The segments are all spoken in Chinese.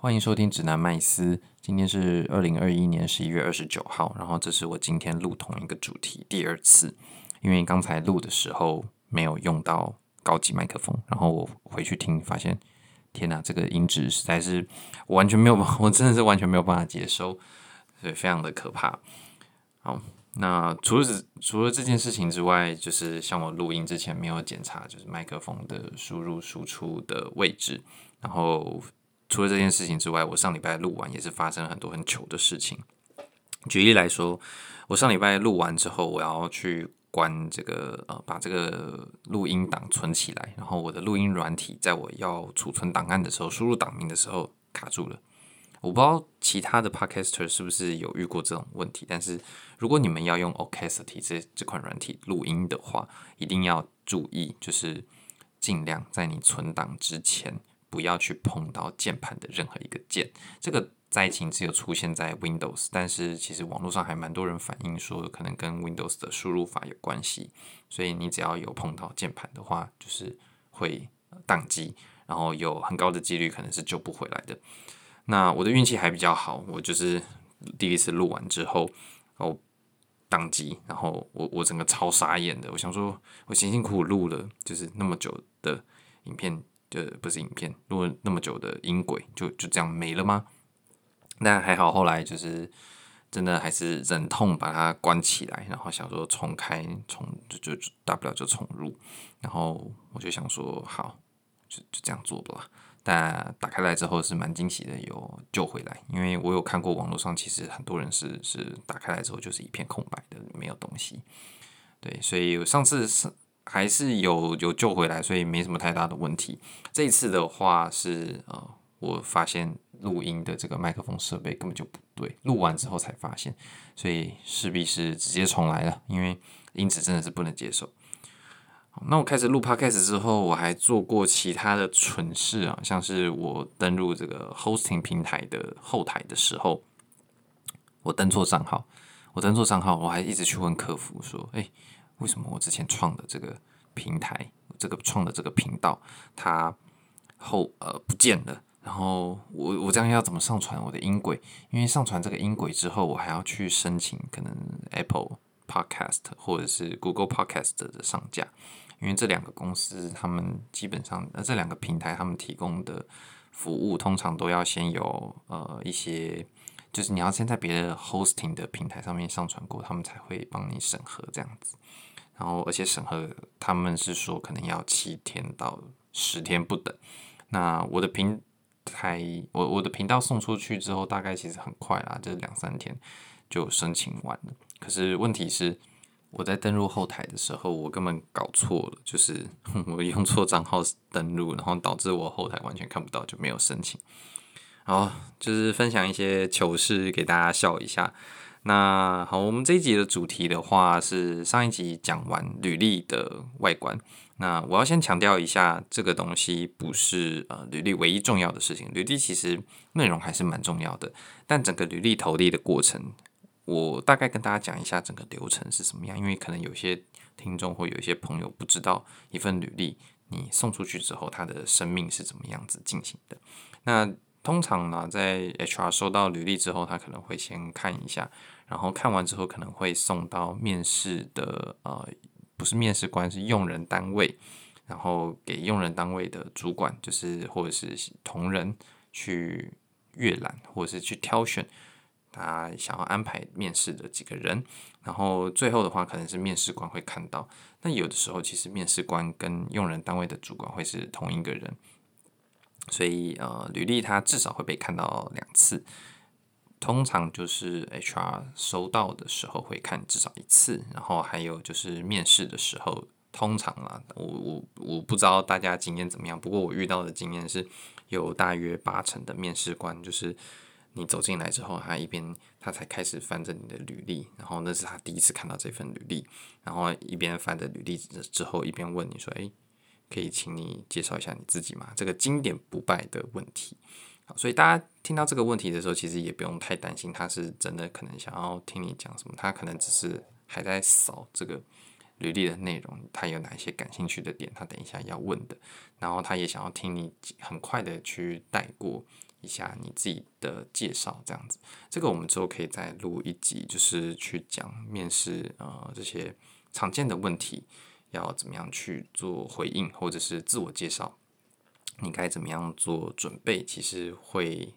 欢迎收听指南麦斯。今天是二零二一年十一月二十九号，然后这是我今天录同一个主题第二次，因为刚才录的时候没有用到高级麦克风，然后我回去听发现，天哪，这个音质实在是我完全没有，我真的是完全没有办法接收，所以非常的可怕。好，那除了除了这件事情之外，就是像我录音之前没有检查，就是麦克风的输入输出的位置，然后。除了这件事情之外，我上礼拜录完也是发生了很多很糗的事情。举例来说，我上礼拜录完之后，我要去关这个呃，把这个录音档存起来，然后我的录音软体在我要储存档案的时候，输入档名的时候卡住了。我不知道其他的 Podcaster 是不是有遇过这种问题，但是如果你们要用 Audacity 这这款软体录音的话，一定要注意，就是尽量在你存档之前。不要去碰到键盘的任何一个键，这个灾情只有出现在 Windows，但是其实网络上还蛮多人反映说，可能跟 Windows 的输入法有关系，所以你只要有碰到键盘的话，就是会宕机，然后有很高的几率可能是救不回来的。那我的运气还比较好，我就是第一次录完之后，哦，宕机，然后我我整个超傻眼的，我想说，我辛辛苦苦录了就是那么久的影片。就不是影片，录了那么久的音轨，就就这样没了吗？那还好，后来就是真的还是忍痛把它关起来，然后想说重开，重就就大不了就重录，然后我就想说好，就就这样做吧。但打开来之后是蛮惊喜的，有救回来，因为我有看过网络上其实很多人是是打开来之后就是一片空白的，没有东西。对，所以我上次是。还是有有救回来，所以没什么太大的问题。这一次的话是呃，我发现录音的这个麦克风设备根本就不对，录完之后才发现，所以势必是直接重来了，因为音质真的是不能接受。那我开始录 Podcast 之后，我还做过其他的蠢事啊，像是我登录这个 hosting 平台的后台的时候，我登错账号，我登错账号，我还一直去问客服说，哎。为什么我之前创的这个平台，这个创的这个频道，它后呃不见了？然后我我这样要怎么上传我的音轨？因为上传这个音轨之后，我还要去申请可能 Apple Podcast 或者是 Google Podcast 的上架，因为这两个公司他们基本上呃这两个平台他们提供的服务通常都要先有呃一些。就是你要先在别的 hosting 的平台上面上传过，他们才会帮你审核这样子。然后，而且审核他们是说可能要七天到十天不等。那我的平台，我我的频道送出去之后，大概其实很快啦，就是两三天就申请完了。可是问题是，我在登录后台的时候，我根本搞错了，就是 我用错账号登录，然后导致我后台完全看不到，就没有申请。好，就是分享一些糗事给大家笑一下。那好，我们这一集的主题的话是上一集讲完履历的外观。那我要先强调一下，这个东西不是呃履历唯一重要的事情。履历其实内容还是蛮重要的，但整个履历投递的过程，我大概跟大家讲一下整个流程是什么样。因为可能有些听众或有一些朋友不知道一份履历你送出去之后，它的生命是怎么样子进行的。那通常呢，在 HR 收到履历之后，他可能会先看一下，然后看完之后可能会送到面试的呃，不是面试官，是用人单位，然后给用人单位的主管，就是或者是同仁去阅览，或者是去挑选他想要安排面试的几个人，然后最后的话可能是面试官会看到。那有的时候其实面试官跟用人单位的主管会是同一个人。所以，呃，履历它至少会被看到两次，通常就是 HR 收到的时候会看至少一次，然后还有就是面试的时候，通常啊，我我我不知道大家经验怎么样，不过我遇到的经验是有大约八成的面试官，就是你走进来之后，他一边他才开始翻着你的履历，然后那是他第一次看到这份履历，然后一边翻着履历之后，一边问你说，诶。可以请你介绍一下你自己吗？这个经典不败的问题。好，所以大家听到这个问题的时候，其实也不用太担心，他是真的可能想要听你讲什么，他可能只是还在扫这个履历的内容，他有哪一些感兴趣的点，他等一下要问的，然后他也想要听你很快的去带过一下你自己的介绍，这样子。这个我们之后可以再录一集，就是去讲面试呃这些常见的问题，要怎么样去做回应，或者是自我介绍，你该怎么样做准备，其实会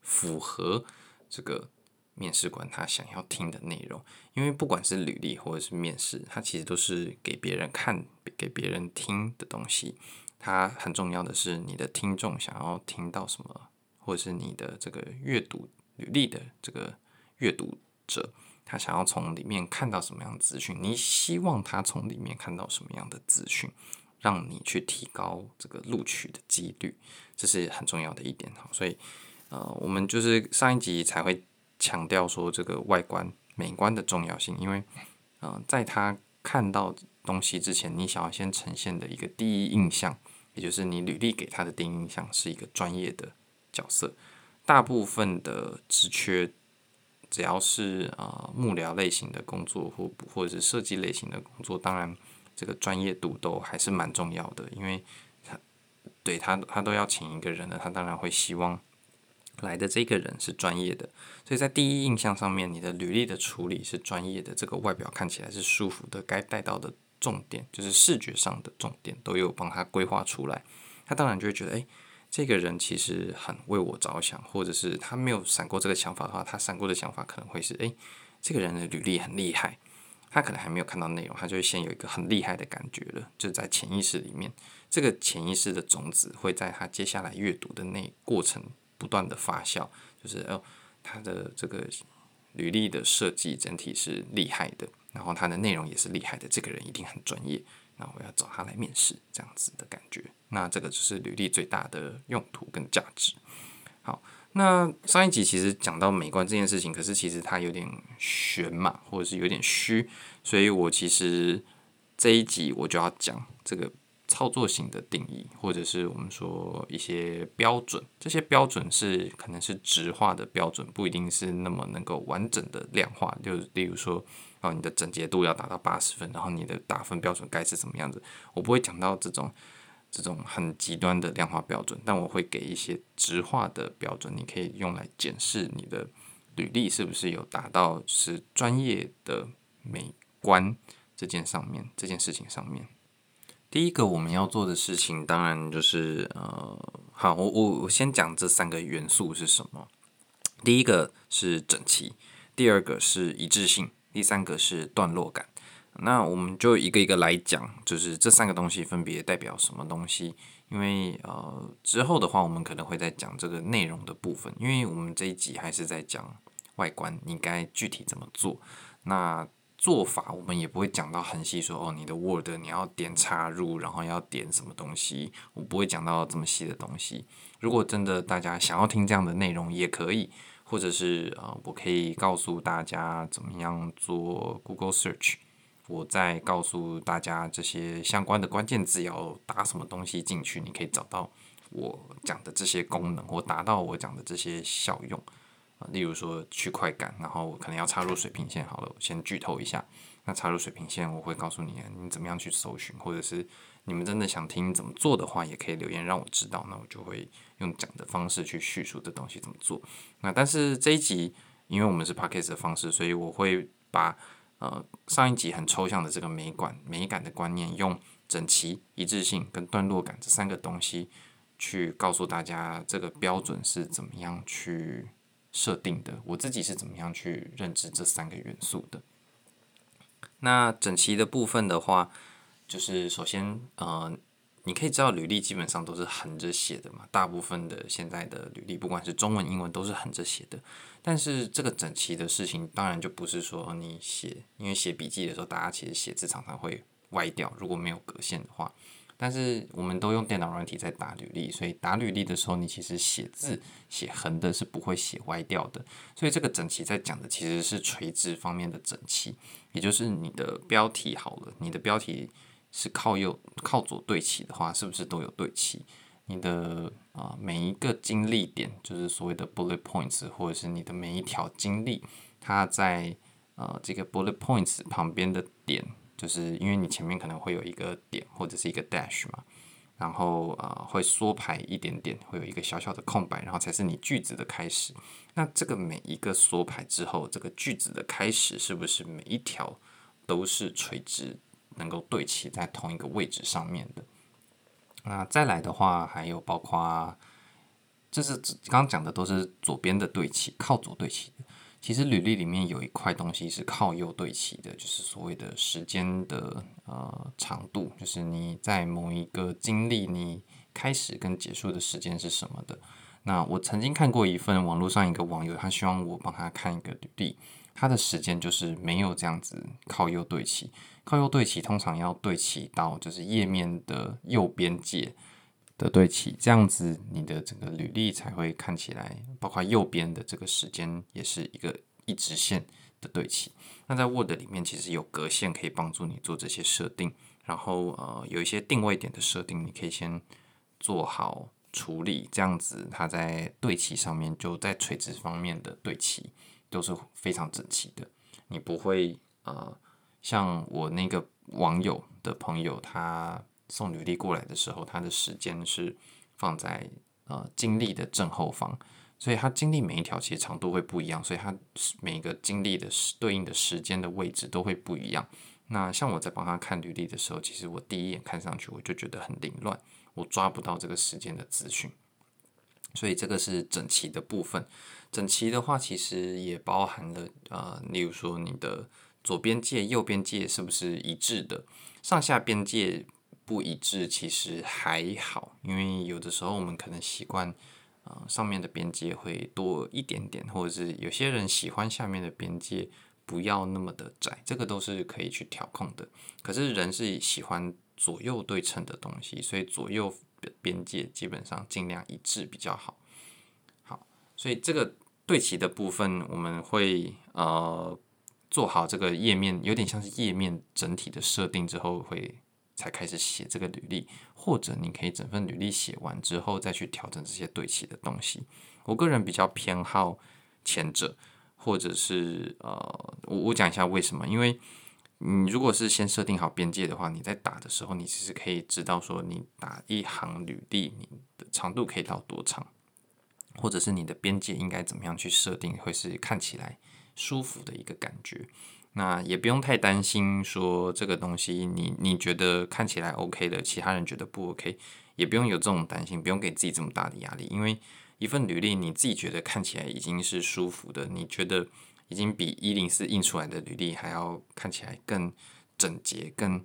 符合这个面试官他想要听的内容。因为不管是履历或者是面试，它其实都是给别人看、给别人听的东西。它很重要的是你的听众想要听到什么，或者是你的这个阅读履历的这个阅读者，他想要从里面看到什么样的资讯？你希望他从里面看到什么样的资讯，让你去提高这个录取的几率，这是很重要的一点。好，所以呃，我们就是上一集才会强调说这个外观美观的重要性，因为呃，在他看到东西之前，你想要先呈现的一个第一印象。也就是你履历给他的第一印象是一个专业的角色，大部分的职缺，只要是啊、呃、幕僚类型的工作或或者是设计类型的工作，当然这个专业度都还是蛮重要的，因为他对他他都要请一个人了，他当然会希望来的这个人是专业的，所以在第一印象上面，你的履历的处理是专业的，这个外表看起来是舒服的，该带到的。重点就是视觉上的重点都有帮他规划出来，他当然就会觉得，诶，这个人其实很为我着想，或者是他没有闪过这个想法的话，他闪过的想法可能会是，诶，这个人的履历很厉害，他可能还没有看到内容，他就会先有一个很厉害的感觉了，就在潜意识里面，这个潜意识的种子会在他接下来阅读的那过程不断的发酵，就是哦，他的这个履历的设计整体是厉害的。然后他的内容也是厉害的，这个人一定很专业。那我要找他来面试，这样子的感觉。那这个就是履历最大的用途跟价值。好，那上一集其实讲到美观这件事情，可是其实它有点玄嘛，或者是有点虚，所以我其实这一集我就要讲这个。操作型的定义，或者是我们说一些标准，这些标准是可能是直化的标准，不一定是那么能够完整的量化。就例如说，哦，你的整洁度要达到八十分，然后你的打分标准该是怎么样子？我不会讲到这种这种很极端的量化标准，但我会给一些直化的标准，你可以用来检视你的履历是不是有达到是专业的美观这件上面这件事情上面。第一个我们要做的事情，当然就是呃，好，我我我先讲这三个元素是什么。第一个是整齐，第二个是一致性，第三个是段落感。那我们就一个一个来讲，就是这三个东西分别代表什么东西。因为呃，之后的话，我们可能会再讲这个内容的部分，因为我们这一集还是在讲外观，你该具体怎么做。那做法我们也不会讲到很细，说哦，你的 Word 你要点插入，然后要点什么东西，我不会讲到这么细的东西。如果真的大家想要听这样的内容，也可以，或者是啊、呃，我可以告诉大家怎么样做 Google Search，我再告诉大家这些相关的关键字要打什么东西进去，你可以找到我讲的这些功能，或达到我讲的这些效用。例如说去快感，然后我可能要插入水平线。好了，我先剧透一下。那插入水平线，我会告诉你你怎么样去搜寻，或者是你们真的想听怎么做的话，也可以留言让我知道。那我就会用讲的方式去叙述这东西怎么做。那但是这一集，因为我们是 podcast 的方式，所以我会把呃上一集很抽象的这个美感、美感的观念，用整齐、一致性跟段落感这三个东西去告诉大家，这个标准是怎么样去。设定的，我自己是怎么样去认知这三个元素的？那整齐的部分的话，就是首先，呃，你可以知道履历基本上都是横着写的嘛，大部分的现在的履历，不管是中文、英文，都是横着写的。但是这个整齐的事情，当然就不是说你写，因为写笔记的时候，大家其实写字常常会歪掉，如果没有格线的话。但是我们都用电脑软体在打履历，所以打履历的时候，你其实写字写横的是不会写歪掉的。所以这个整齐在讲的其实是垂直方面的整齐，也就是你的标题好了，你的标题是靠右靠左对齐的话，是不是都有对齐？你的啊、每一个经历点，就是所谓的 bullet points，或者是你的每一条经历，它在呃这个 bullet points 旁边的点。就是因为你前面可能会有一个点或者是一个 dash 嘛，然后呃会缩排一点点，会有一个小小的空白，然后才是你句子的开始。那这个每一个缩排之后，这个句子的开始是不是每一条都是垂直，能够对齐在同一个位置上面的？那再来的话，还有包括，这是刚刚讲的都是左边的对齐，靠左对齐。其实履历里面有一块东西是靠右对齐的，就是所谓的时间的呃长度，就是你在某一个经历你开始跟结束的时间是什么的。那我曾经看过一份网络上一个网友，他希望我帮他看一个履历，它的时间就是没有这样子靠右对齐，靠右对齐通常要对齐到就是页面的右边界。的对齐，这样子你的整个履历才会看起来，包括右边的这个时间也是一个一直线的对齐。那在 Word 里面其实有格线可以帮助你做这些设定，然后呃有一些定位点的设定，你可以先做好处理，这样子它在对齐上面就在垂直方面的对齐都是非常整齐的，你不会呃像我那个网友的朋友他。送履历过来的时候，他的时间是放在呃经历的正后方，所以他经历每一条其实长度会不一样，所以他每一个经历的对应的时间的位置都会不一样。那像我在帮他看履历的时候，其实我第一眼看上去我就觉得很凌乱，我抓不到这个时间的资讯。所以这个是整齐的部分。整齐的话，其实也包含了呃，例如说你的左边界、右边界是不是一致的，上下边界。不一致其实还好，因为有的时候我们可能习惯，呃，上面的边界会多一点点，或者是有些人喜欢下面的边界不要那么的窄，这个都是可以去调控的。可是人是喜欢左右对称的东西，所以左右边界基本上尽量一致比较好。好，所以这个对齐的部分，我们会呃做好这个页面，有点像是页面整体的设定之后会。才开始写这个履历，或者你可以整份履历写完之后再去调整这些对齐的东西。我个人比较偏好前者，或者是呃，我我讲一下为什么？因为你如果是先设定好边界的话，你在打的时候，你其实可以知道说你打一行履历，你的长度可以到多长，或者是你的边界应该怎么样去设定，会是看起来舒服的一个感觉。那也不用太担心，说这个东西你你觉得看起来 OK 的，其他人觉得不 OK，也不用有这种担心，不用给自己这么大的压力，因为一份履历你自己觉得看起来已经是舒服的，你觉得已经比一零四印出来的履历还要看起来更整洁、更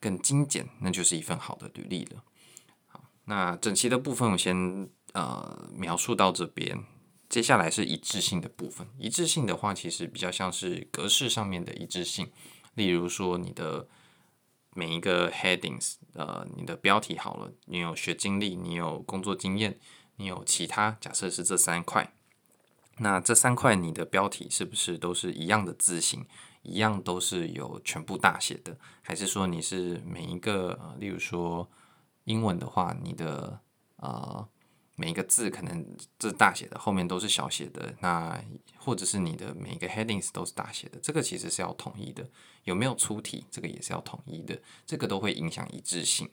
更精简，那就是一份好的履历了。好，那整齐的部分我先呃描述到这边。接下来是一致性的部分。一致性的话，其实比较像是格式上面的一致性。例如说，你的每一个 headings，呃，你的标题好了，你有学经历，你有工作经验，你有其他，假设是这三块。那这三块你的标题是不是都是一样的字型，一样都是有全部大写的？还是说你是每一个，例如说英文的话，你的呃。每一个字可能这大写的，后面都是小写的。那或者是你的每一个 headings 都是大写的，这个其实是要统一的。有没有粗体，这个也是要统一的，这个都会影响一致性。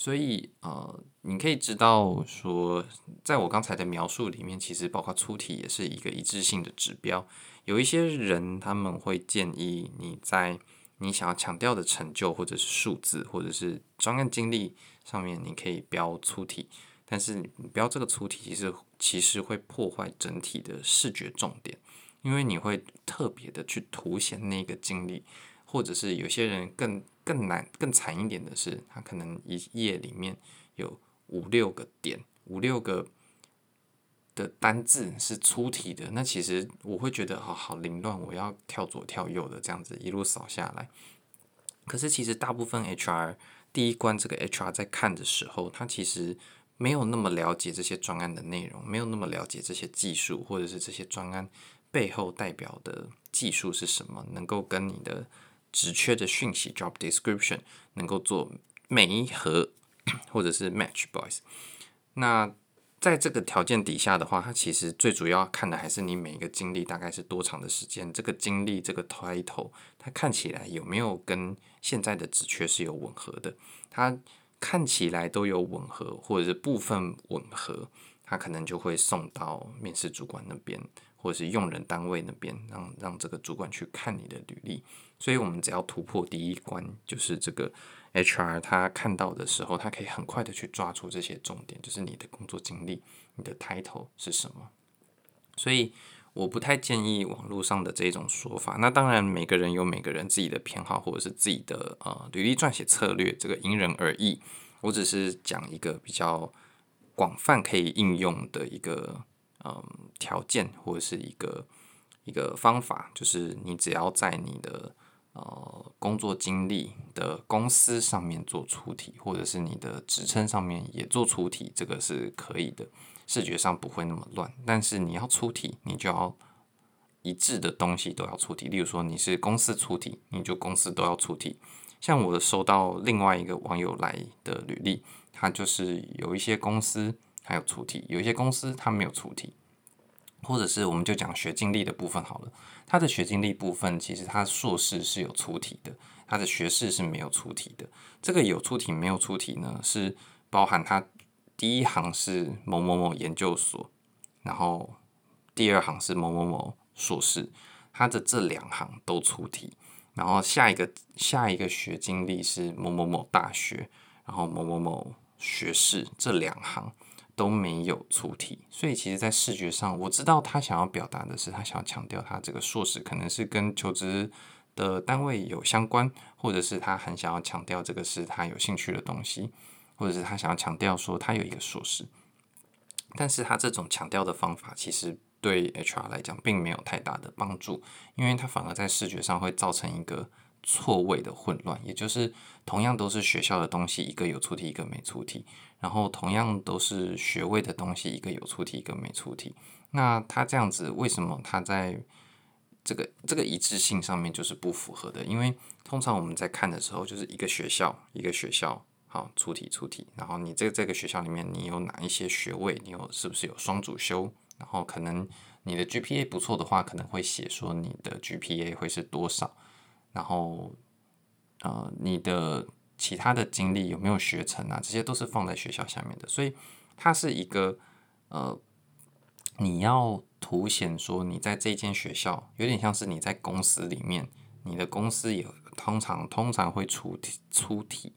所以呃，你可以知道说，在我刚才的描述里面，其实包括粗体也是一个一致性的指标。有一些人他们会建议你在你想要强调的成就，或者是数字，或者是专案经历上面，你可以标粗体。但是你标这个粗体，其实其实会破坏整体的视觉重点，因为你会特别的去凸显那个经历，或者是有些人更更难、更惨一点的是，他可能一页里面有五六个点、五六个的单字是粗体的，那其实我会觉得好好凌乱，我要跳左跳右的这样子一路扫下来。可是其实大部分 HR 第一关这个 HR 在看的时候，他其实。没有那么了解这些专案的内容，没有那么了解这些技术，或者是这些专案背后代表的技术是什么，能够跟你的职缺的讯息 （job description） 能够做媒合，或者是 match boys。那在这个条件底下的话，它其实最主要看的还是你每一个经历大概是多长的时间，这个经历这个 title 它看起来有没有跟现在的职缺是有吻合的，它。看起来都有吻合，或者是部分吻合，他可能就会送到面试主管那边，或者是用人单位那边，让让这个主管去看你的履历。所以，我们只要突破第一关，就是这个 HR 他看到的时候，他可以很快的去抓住这些重点，就是你的工作经历，你的 title 是什么。所以。我不太建议网络上的这种说法。那当然，每个人有每个人自己的偏好，或者是自己的呃履历撰写策略，这个因人而异。我只是讲一个比较广泛可以应用的一个嗯条件，或者是一个一个方法，就是你只要在你的呃工作经历的公司上面做出题，或者是你的职称上面也做出题，这个是可以的。视觉上不会那么乱，但是你要出题，你就要一致的东西都要出题。例如说你是公司出题，你就公司都要出题。像我收到另外一个网友来的履历，他就是有一些公司还有出题，有一些公司他没有出题，或者是我们就讲学经历的部分好了。他的学经历部分其实他硕士是有出题的，他的学士是没有出题的。这个有出题没有出题呢，是包含他。第一行是某某某研究所，然后第二行是某某某硕士，他的这两行都出题，然后下一个下一个学经历是某某某大学，然后某某某学士，这两行都没有出题，所以其实，在视觉上，我知道他想要表达的是，他想要强调他这个硕士可能是跟求职的单位有相关，或者是他很想要强调这个是他有兴趣的东西。或者是他想要强调说他有一个硕士，但是他这种强调的方法其实对 HR 来讲并没有太大的帮助，因为他反而在视觉上会造成一个错位的混乱，也就是同样都是学校的东西，一个有出题，一个没出题，然后同样都是学位的东西，一个有出题，一个没出题，那他这样子为什么他在这个这个一致性上面就是不符合的？因为通常我们在看的时候，就是一个学校一个学校。好，出题出题，然后你这这个学校里面，你有哪一些学位？你有是不是有双主修？然后可能你的 GPA 不错的话，可能会写说你的 GPA 会是多少。然后，呃，你的其他的经历有没有学成啊？这些都是放在学校下面的，所以它是一个呃，你要凸显说你在这间学校，有点像是你在公司里面，你的公司也通常通常会出出题。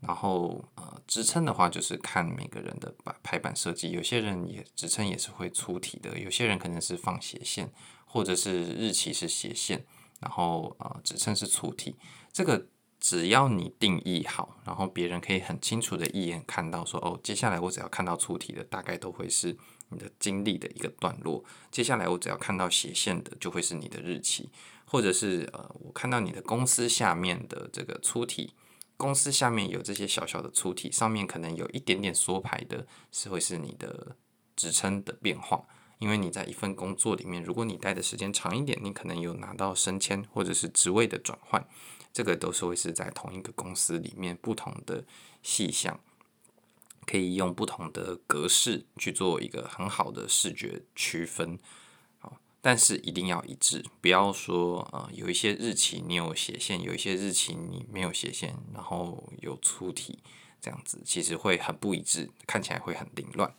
然后呃，职称的话就是看每个人的排排版设计，有些人也职称也是会出题的，有些人可能是放斜线，或者是日期是斜线，然后呃，职称是出题。这个只要你定义好，然后别人可以很清楚的一眼看到说，哦，接下来我只要看到出题的，大概都会是你的经历的一个段落。接下来我只要看到斜线的，就会是你的日期，或者是呃，我看到你的公司下面的这个出题。公司下面有这些小小的出题，上面可能有一点点缩排的，是会是你的职称的变化。因为你在一份工作里面，如果你待的时间长一点，你可能有拿到升迁或者是职位的转换，这个都是会是在同一个公司里面不同的细项，可以用不同的格式去做一个很好的视觉区分。但是一定要一致，不要说呃有一些日期你有斜线，有一些日期你没有斜线，然后有粗体这样子，其实会很不一致，看起来会很凌乱。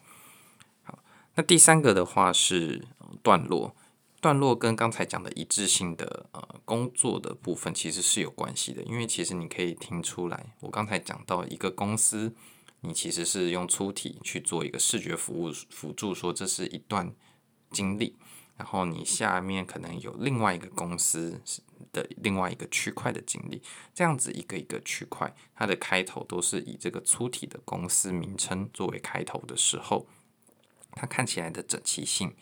那第三个的话是段落，段落跟刚才讲的一致性的呃工作的部分其实是有关系的，因为其实你可以听出来，我刚才讲到一个公司，你其实是用粗体去做一个视觉服务辅助，说这是一段经历。然后你下面可能有另外一个公司的另外一个区块的经历，这样子一个一个区块，它的开头都是以这个粗体的公司名称作为开头的时候，它看起来的整齐性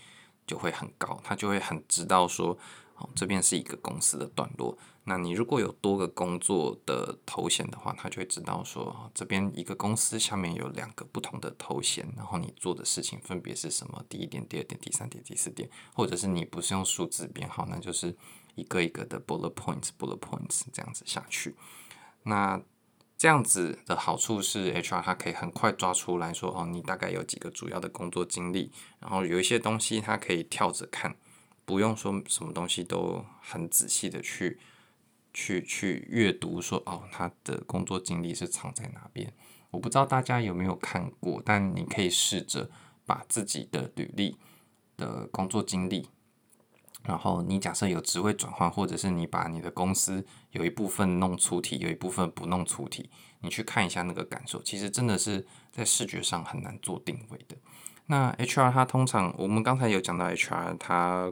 就会很高，它就会很知道说，哦，这边是一个公司的段落。那你如果有多个工作的头衔的话，它就会知道说，这边一个公司下面有两个不同的头衔，然后你做的事情分别是什么？第一点、第二点、第三点、第四点，或者是你不是用数字编号，那就是一个一个的 bullet points、bullet points 这样子下去。那这样子的好处是，HR 它可以很快抓出来说，哦，你大概有几个主要的工作经历，然后有一些东西它可以跳着看，不用说什么东西都很仔细的去。去去阅读说哦，他的工作经历是藏在哪边？我不知道大家有没有看过，但你可以试着把自己的履历的工作经历，然后你假设有职位转换，或者是你把你的公司有一部分弄出体，有一部分不弄出体，你去看一下那个感受，其实真的是在视觉上很难做定位的。那 HR 它通常，我们刚才有讲到 HR 它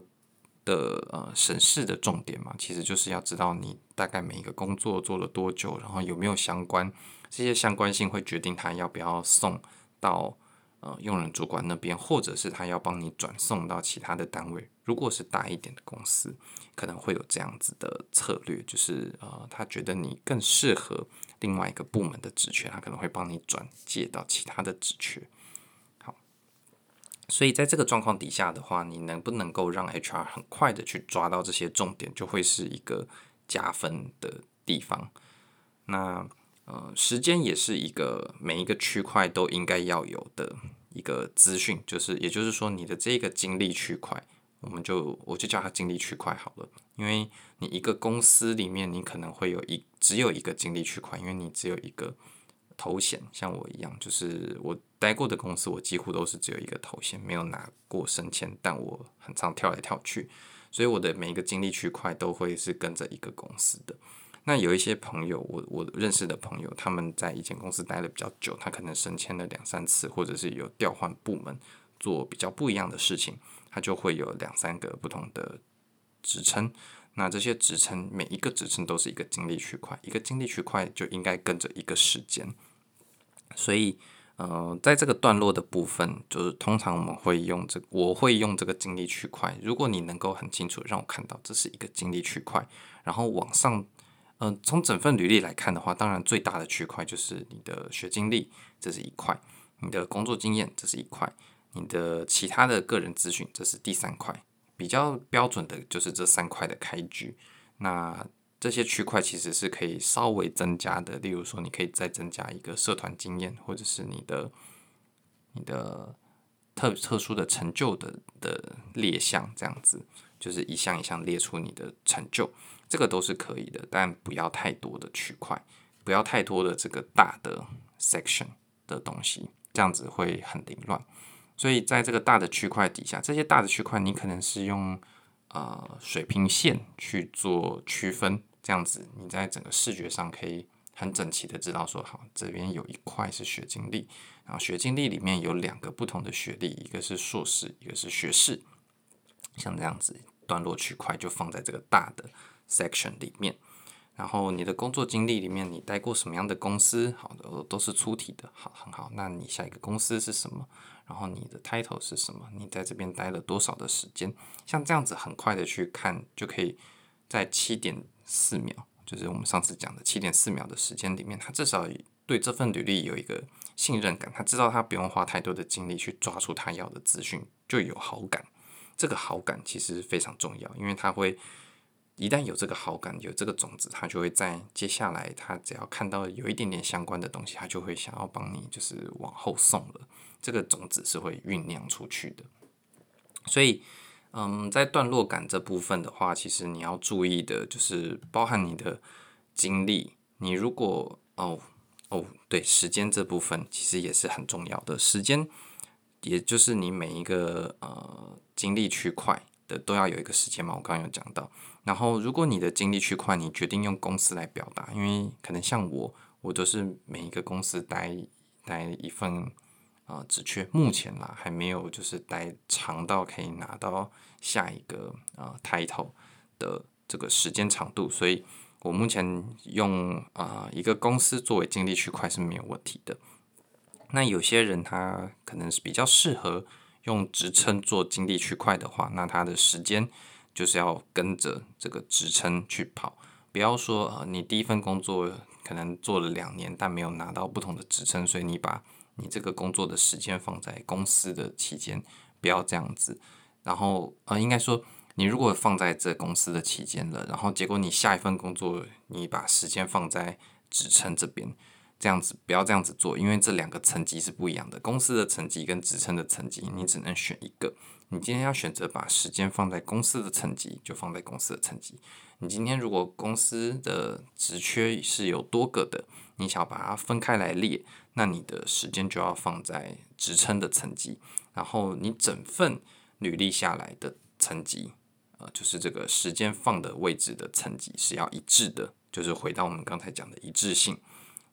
的呃审视的重点嘛，其实就是要知道你大概每一个工作做了多久，然后有没有相关，这些相关性会决定他要不要送到呃用人主管那边，或者是他要帮你转送到其他的单位。如果是大一点的公司，可能会有这样子的策略，就是呃他觉得你更适合另外一个部门的职缺，他可能会帮你转介到其他的职缺。所以在这个状况底下的话，你能不能够让 HR 很快的去抓到这些重点，就会是一个加分的地方。那呃，时间也是一个每一个区块都应该要有的一个资讯，就是也就是说，你的这个精力区块，我们就我就叫它精力区块好了，因为你一个公司里面，你可能会有一只有一个精力区块，因为你只有一个。头衔像我一样，就是我待过的公司，我几乎都是只有一个头衔，没有拿过升迁，但我很常跳来跳去，所以我的每一个精力区块都会是跟着一个公司的。那有一些朋友，我我认识的朋友，他们在一间公司待了比较久，他可能升迁了两三次，或者是有调换部门做比较不一样的事情，他就会有两三个不同的职称。那这些职称，每一个职称都是一个精力区块，一个精力区块就应该跟着一个时间。所以，呃，在这个段落的部分，就是通常我们会用这，我会用这个精力区块。如果你能够很清楚让我看到这是一个精力区块，然后往上，呃，从整份履历来看的话，当然最大的区块就是你的学经历，这是一块；你的工作经验，这是一块；你的其他的个人资讯，这是第三块。比较标准的就是这三块的开局，那这些区块其实是可以稍微增加的。例如说，你可以再增加一个社团经验，或者是你的你的特特殊的成就的的列项，这样子就是一项一项列出你的成就，这个都是可以的，但不要太多的区块，不要太多的这个大的 section 的东西，这样子会很凌乱。所以在这个大的区块底下，这些大的区块你可能是用呃水平线去做区分，这样子你在整个视觉上可以很整齐的知道说，好，这边有一块是学经历，然后学经历里面有两个不同的学历，一个是硕士，一个是学士，像这样子段落区块就放在这个大的 section 里面。然后你的工作经历里面，你待过什么样的公司？好的，都是出题的，好，很好。那你下一个公司是什么？然后你的 title 是什么？你在这边待了多少的时间？像这样子很快的去看，就可以在七点四秒，就是我们上次讲的七点四秒的时间里面，他至少对这份履历有一个信任感，他知道他不用花太多的精力去抓出他要的资讯，就有好感。这个好感其实非常重要，因为他会。一旦有这个好感，有这个种子，他就会在接下来，他只要看到有一点点相关的东西，他就会想要帮你，就是往后送了。这个种子是会酝酿出去的。所以，嗯，在段落感这部分的话，其实你要注意的就是包含你的经历。你如果哦哦，对，时间这部分其实也是很重要的。时间，也就是你每一个呃精力区块的都要有一个时间嘛。我刚刚有讲到。然后，如果你的精力区块，你决定用公司来表达，因为可能像我，我都是每一个公司待待一份啊、呃、缺，目前啦还没有就是待长到可以拿到下一个啊、title 的这个时间长度，所以我目前用啊、一个公司作为精力区块是没有问题的。那有些人他可能是比较适合用职称做精力区块的话，那他的时间。就是要跟着这个职称去跑，不要说呃，你第一份工作可能做了两年，但没有拿到不同的职称，所以你把你这个工作的时间放在公司的期间，不要这样子。然后呃，应该说你如果放在这公司的期间了，然后结果你下一份工作你把时间放在职称这边，这样子不要这样子做，因为这两个层级是不一样的。公司的层级跟职称的层级，你只能选一个。你今天要选择把时间放在公司的层级，就放在公司的层级。你今天如果公司的职缺是有多个的，你想要把它分开来列，那你的时间就要放在职称的层级。然后你整份履历下来的层级，呃，就是这个时间放的位置的层级是要一致的。就是回到我们刚才讲的一致性，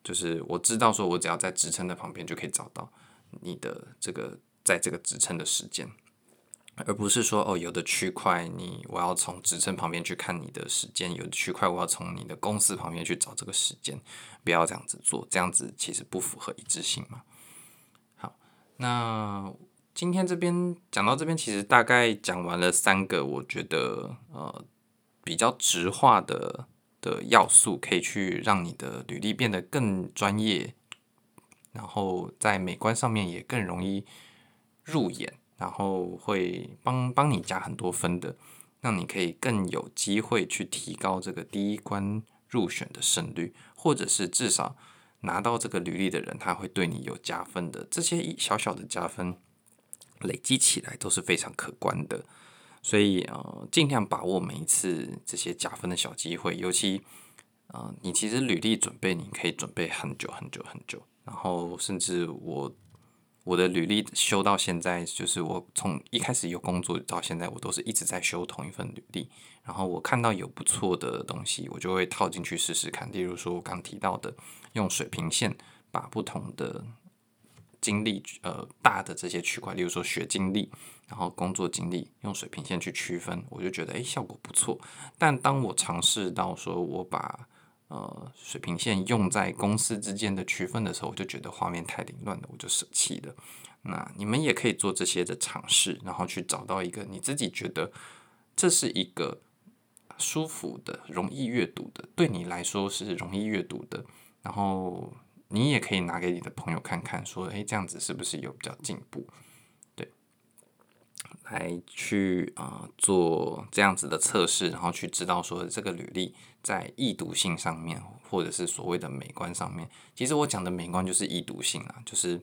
就是我知道说我只要在职称的旁边就可以找到你的这个在这个职称的时间。而不是说哦，有的区块你我要从职称旁边去看你的时间，有的区块我要从你的公司旁边去找这个时间，不要这样子做，这样子其实不符合一致性嘛。好，那今天这边讲到这边，其实大概讲完了三个，我觉得呃比较直化的的要素，可以去让你的履历变得更专业，然后在美观上面也更容易入眼。然后会帮帮你加很多分的，让你可以更有机会去提高这个第一关入选的胜率，或者是至少拿到这个履历的人，他会对你有加分的。这些小小的加分累积起来都是非常可观的，所以呃，尽量把握每一次这些加分的小机会。尤其呃，你其实履历准备你可以准备很久很久很久，然后甚至我。我的履历修到现在，就是我从一开始有工作到现在，我都是一直在修同一份履历。然后我看到有不错的东西，我就会套进去试试看。例如说我刚提到的，用水平线把不同的经历，呃，大的这些区块，例如说学经历，然后工作经历，用水平线去区分，我就觉得诶，效果不错。但当我尝试到说我把呃，水平线用在公司之间的区分的时候，我就觉得画面太凌乱了，我就舍弃了。那你们也可以做这些的尝试，然后去找到一个你自己觉得这是一个舒服的、容易阅读的，对你来说是容易阅读的。然后你也可以拿给你的朋友看看，说：“诶，这样子是不是有比较进步？”对，来去啊、做这样子的测试，然后去知道说这个履历。在易读性上面，或者是所谓的美观上面，其实我讲的美观就是易读性啊，就是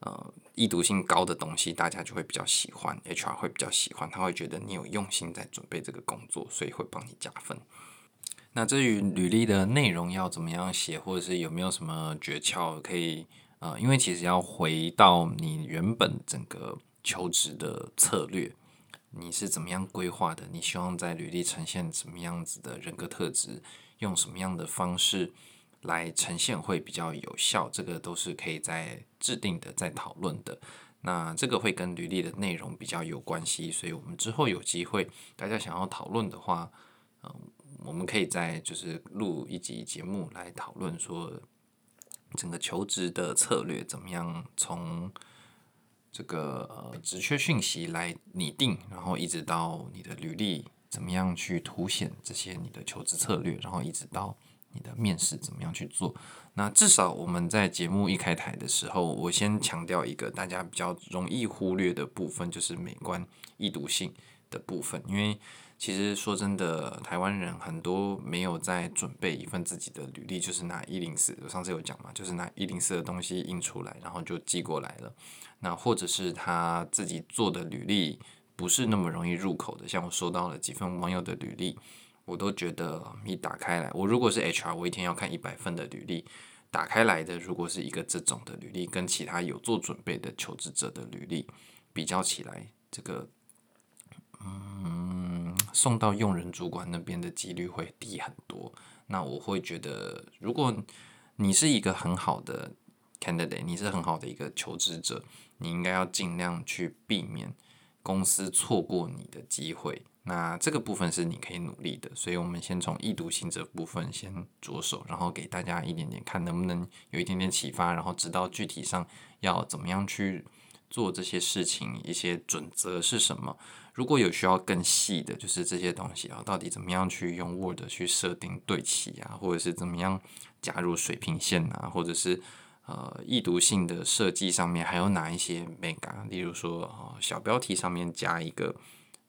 呃易读性高的东西，大家就会比较喜欢，HR 会比较喜欢，他会觉得你有用心在准备这个工作，所以会帮你加分。那至于履历的内容要怎么样写，或者是有没有什么诀窍可以呃，因为其实要回到你原本整个求职的策略。你是怎么样规划的？你希望在履历呈现什么样子的人格特质？用什么样的方式来呈现会比较有效？这个都是可以在制定的，在讨论的。那这个会跟履历的内容比较有关系，所以我们之后有机会，大家想要讨论的话，嗯，我们可以再就是录一集节目来讨论说整个求职的策略怎么样从。这个呃职缺讯息来拟定，然后一直到你的履历怎么样去凸显这些你的求职策略，然后一直到你的面试怎么样去做。那至少我们在节目一开台的时候，我先强调一个大家比较容易忽略的部分，就是美观易读性的部分，因为。其实说真的，台湾人很多没有在准备一份自己的履历，就是拿一零四，我上次有讲嘛，就是拿一零四的东西印出来，然后就寄过来了。那或者是他自己做的履历不是那么容易入口的，像我收到了几份网友的履历，我都觉得一打开来，我如果是 HR，我一天要看一百份的履历，打开来的如果是一个这种的履历，跟其他有做准备的求职者的履历比较起来，这个，嗯。送到用人主管那边的几率会低很多。那我会觉得，如果你是一个很好的 candidate，你是很好的一个求职者，你应该要尽量去避免公司错过你的机会。那这个部分是你可以努力的。所以，我们先从易读性这部分先着手，然后给大家一点点看能不能有一点点启发，然后知道具体上要怎么样去做这些事情，一些准则是什么。如果有需要更细的，就是这些东西啊，到底怎么样去用 Word 去设定对齐啊，或者是怎么样加入水平线啊，或者是呃易读性的设计上面还有哪一些 mega，例如说呃小标题上面加一个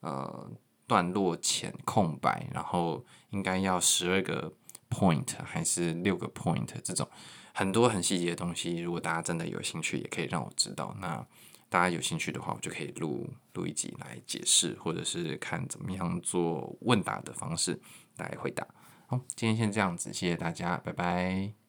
呃段落前空白，然后应该要十二个 point 还是六个 point 这种很多很细节的东西，如果大家真的有兴趣，也可以让我知道那。大家有兴趣的话，我就可以录录一集来解释，或者是看怎么样做问答的方式来回答。好，今天先这样子，谢谢大家，拜拜。